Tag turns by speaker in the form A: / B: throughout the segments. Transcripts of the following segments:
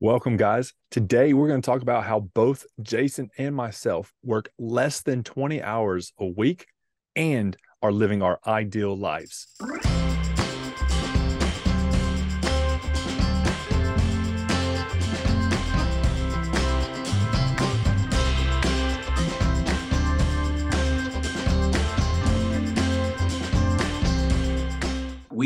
A: Welcome, guys. Today, we're going to talk about how both Jason and myself work less than 20 hours a week and are living our ideal lives.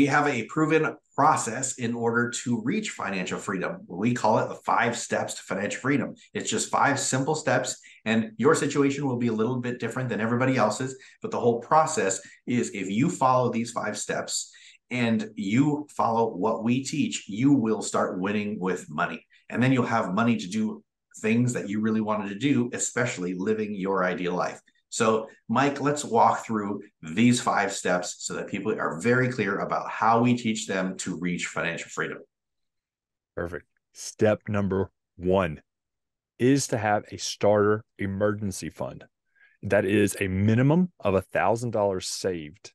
B: We have a proven process in order to reach financial freedom. We call it the five steps to financial freedom. It's just five simple steps, and your situation will be a little bit different than everybody else's. But the whole process is if you follow these five steps and you follow what we teach, you will start winning with money. And then you'll have money to do things that you really wanted to do, especially living your ideal life. So, Mike, let's walk through these five steps so that people are very clear about how we teach them to reach financial freedom.
A: Perfect. Step number one is to have a starter emergency fund. That is a minimum of a $1,000 saved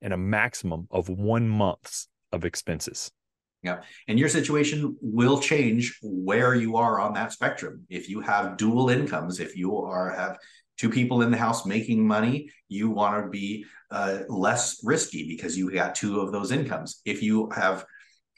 A: and a maximum of one month's of expenses.
B: Yeah. And your situation will change where you are on that spectrum. If you have dual incomes, if you are have two people in the house making money, you want to be uh, less risky because you got two of those incomes. If you have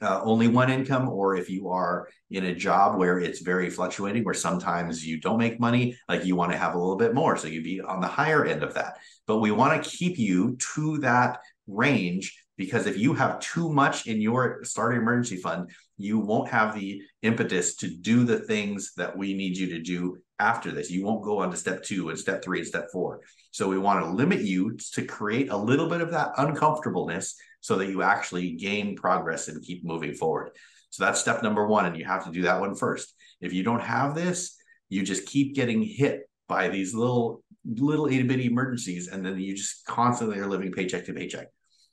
B: uh, only one income, or if you are in a job where it's very fluctuating, where sometimes you don't make money, like you want to have a little bit more. So you'd be on the higher end of that. But we want to keep you to that range because if you have too much in your starting emergency fund, you won't have the impetus to do the things that we need you to do after this. You won't go on to step two and step three and step four. So we want to limit you to create a little bit of that uncomfortableness so that you actually gain progress and keep moving forward. So that's step number one. And you have to do that one first. If you don't have this, you just keep getting hit by these little, little itty bitty emergencies. And then you just constantly are living paycheck to paycheck.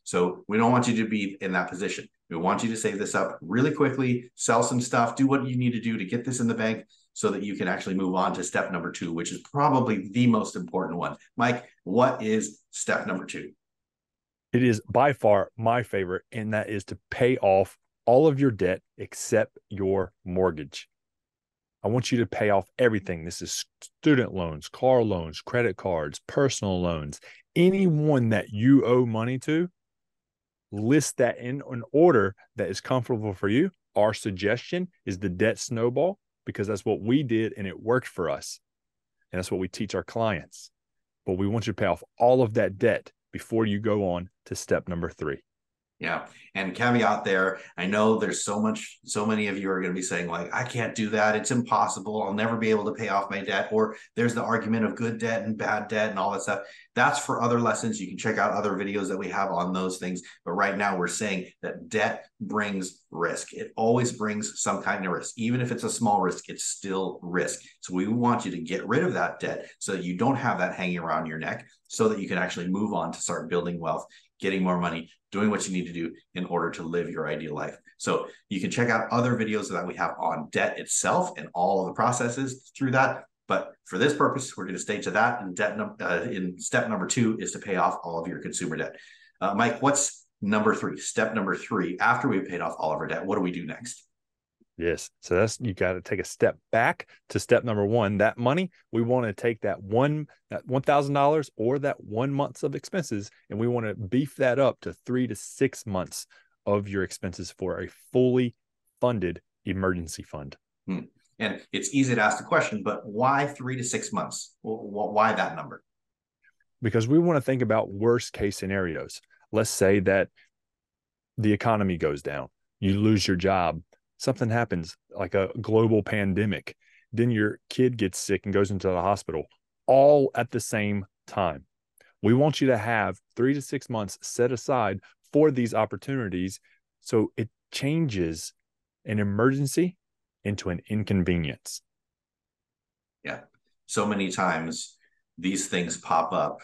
B: So we don't want you to be in that position. We want you to save this up really quickly, sell some stuff, do what you need to do to get this in the bank so that you can actually move on to step number two, which is probably the most important one. Mike, what is step number two?
A: It is by far my favorite, and that is to pay off all of your debt except your mortgage. I want you to pay off everything. This is student loans, car loans, credit cards, personal loans, anyone that you owe money to. List that in an order that is comfortable for you. Our suggestion is the debt snowball because that's what we did and it worked for us. And that's what we teach our clients. But we want you to pay off all of that debt before you go on to step number three.
B: Yeah. And caveat there, I know there's so much, so many of you are going to be saying, like, I can't do that. It's impossible. I'll never be able to pay off my debt. Or there's the argument of good debt and bad debt and all that stuff. That's for other lessons. You can check out other videos that we have on those things. But right now, we're saying that debt brings risk. It always brings some kind of risk. Even if it's a small risk, it's still risk. So we want you to get rid of that debt so that you don't have that hanging around your neck so that you can actually move on to start building wealth getting more money, doing what you need to do in order to live your ideal life. So you can check out other videos that we have on debt itself and all of the processes through that. But for this purpose, we're going to stay to that. And debt num- uh, in step number two is to pay off all of your consumer debt. Uh, Mike, what's number three? Step number three. After we've paid off all of our debt, what do we do next?
A: Yes. So that's you got to take a step back to step number one. That money, we want to take that one that one thousand dollars or that one month's of expenses, and we want to beef that up to three to six months of your expenses for a fully funded emergency fund.
B: Hmm. And it's easy to ask the question, but why three to six months? Why that number?
A: Because we want to think about worst case scenarios. Let's say that the economy goes down, you lose your job, something happens like a global pandemic, then your kid gets sick and goes into the hospital all at the same time. We want you to have three to six months set aside for these opportunities so it changes an emergency into an inconvenience.
B: Yeah. So many times these things pop up.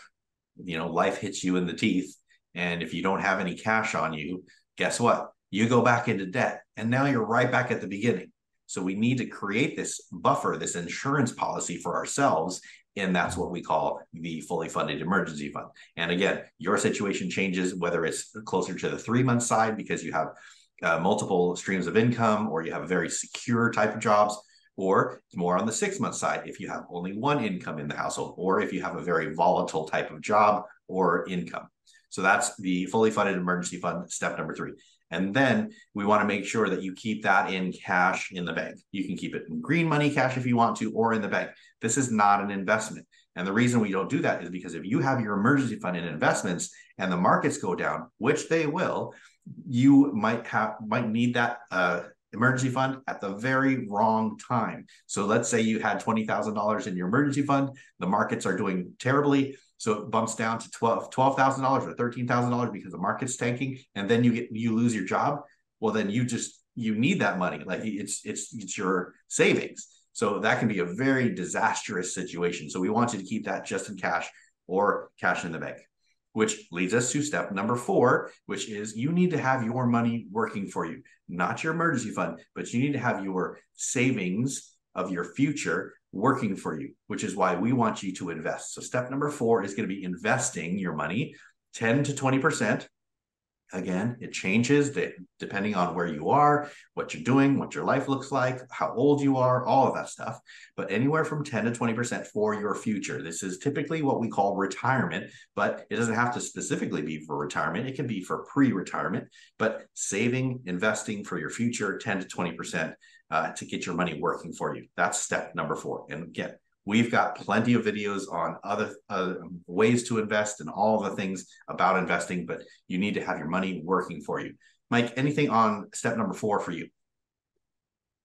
B: You know, life hits you in the teeth. And if you don't have any cash on you, guess what? you go back into debt and now you're right back at the beginning so we need to create this buffer this insurance policy for ourselves and that's what we call the fully funded emergency fund and again your situation changes whether it's closer to the three month side because you have uh, multiple streams of income, or you have a very secure type of jobs, or it's more on the six month side if you have only one income in the household, or if you have a very volatile type of job or income. So that's the fully funded emergency fund, step number three. And then we want to make sure that you keep that in cash in the bank. You can keep it in green money cash if you want to, or in the bank. This is not an investment. And the reason we don't do that is because if you have your emergency fund in investments and the markets go down, which they will, you might have might need that uh, emergency fund at the very wrong time. So let's say you had $20,000 in your emergency fund, the markets are doing terribly. So it bumps down to $12,000 $12, or $13,000 because the market's tanking and then you get you lose your job. Well, then you just you need that money. Like it's it's it's your savings. So that can be a very disastrous situation. So we want you to keep that just in cash or cash in the bank which leads us to step number four, which is you need to have your money working for you, not your emergency fund, but you need to have your savings of your future working for you, which is why we want you to invest. So, step number four is going to be investing your money 10 to 20% Again, it changes depending on where you are, what you're doing, what your life looks like, how old you are, all of that stuff. But anywhere from 10 to 20% for your future. This is typically what we call retirement, but it doesn't have to specifically be for retirement. It can be for pre retirement, but saving, investing for your future 10 to 20% uh, to get your money working for you. That's step number four. And again, We've got plenty of videos on other uh, ways to invest and all the things about investing, but you need to have your money working for you. Mike, anything on step number four for you?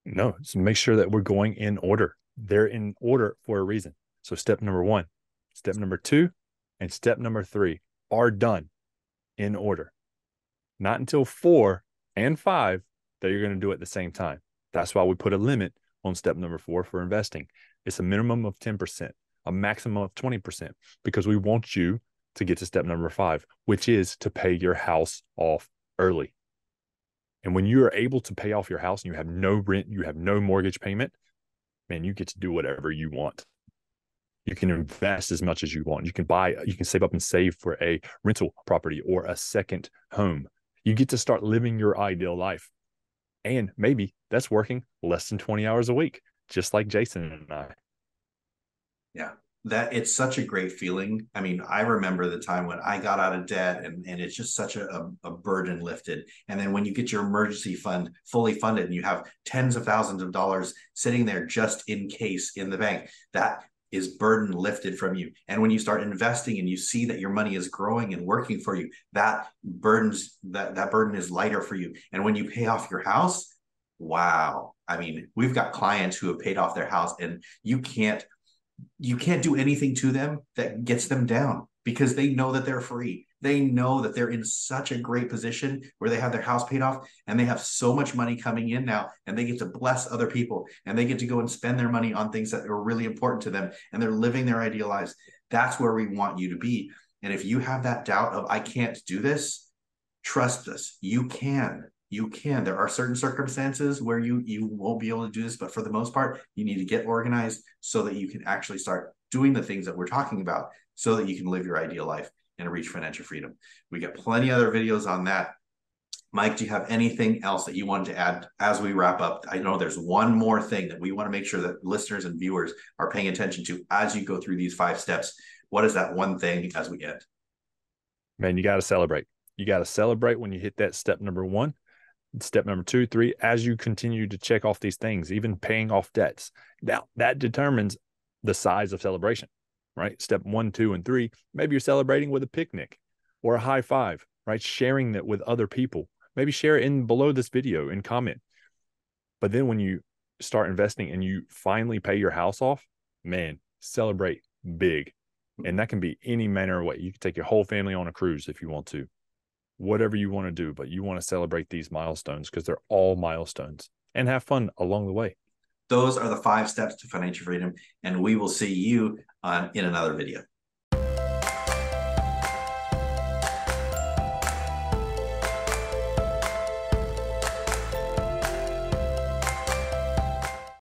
A: No, so make sure that we're going in order. They're in order for a reason. So, step number one, step number two, and step number three are done in order. Not until four and five that you're going to do at the same time. That's why we put a limit on step number four for investing. It's a minimum of 10%, a maximum of 20%, because we want you to get to step number five, which is to pay your house off early. And when you are able to pay off your house and you have no rent, you have no mortgage payment, man, you get to do whatever you want. You can invest as much as you want. You can buy, you can save up and save for a rental property or a second home. You get to start living your ideal life. And maybe that's working less than 20 hours a week just like Jason and I.
B: Yeah, that it's such a great feeling. I mean, I remember the time when I got out of debt and, and it's just such a, a, a, burden lifted. And then when you get your emergency fund fully funded and you have tens of thousands of dollars sitting there just in case in the bank, that is burden lifted from you. And when you start investing and you see that your money is growing and working for you, that burdens that that burden is lighter for you. And when you pay off your house, wow i mean we've got clients who have paid off their house and you can't you can't do anything to them that gets them down because they know that they're free they know that they're in such a great position where they have their house paid off and they have so much money coming in now and they get to bless other people and they get to go and spend their money on things that are really important to them and they're living their ideal lives. That's where we want you to be. And if you have that doubt of i can't do this trust us you can. You can. There are certain circumstances where you you won't be able to do this, but for the most part, you need to get organized so that you can actually start doing the things that we're talking about, so that you can live your ideal life and reach financial freedom. We got plenty other videos on that. Mike, do you have anything else that you wanted to add as we wrap up? I know there's one more thing that we want to make sure that listeners and viewers are paying attention to as you go through these five steps. What is that one thing as we end?
A: Man, you got to celebrate. You got to celebrate when you hit that step number one step number two, three, as you continue to check off these things, even paying off debts. Now that determines the size of celebration, right? Step one, two, and three, maybe you're celebrating with a picnic or a high five, right? Sharing that with other people. Maybe share it in below this video and comment. But then when you start investing and you finally pay your house off, man, celebrate big. And that can be any manner of way. You can take your whole family on a cruise if you want to whatever you want to do, but you want to celebrate these milestones because they're all milestones and have fun along the way.
B: Those are the five steps to financial freedom. And we will see you on, in another video.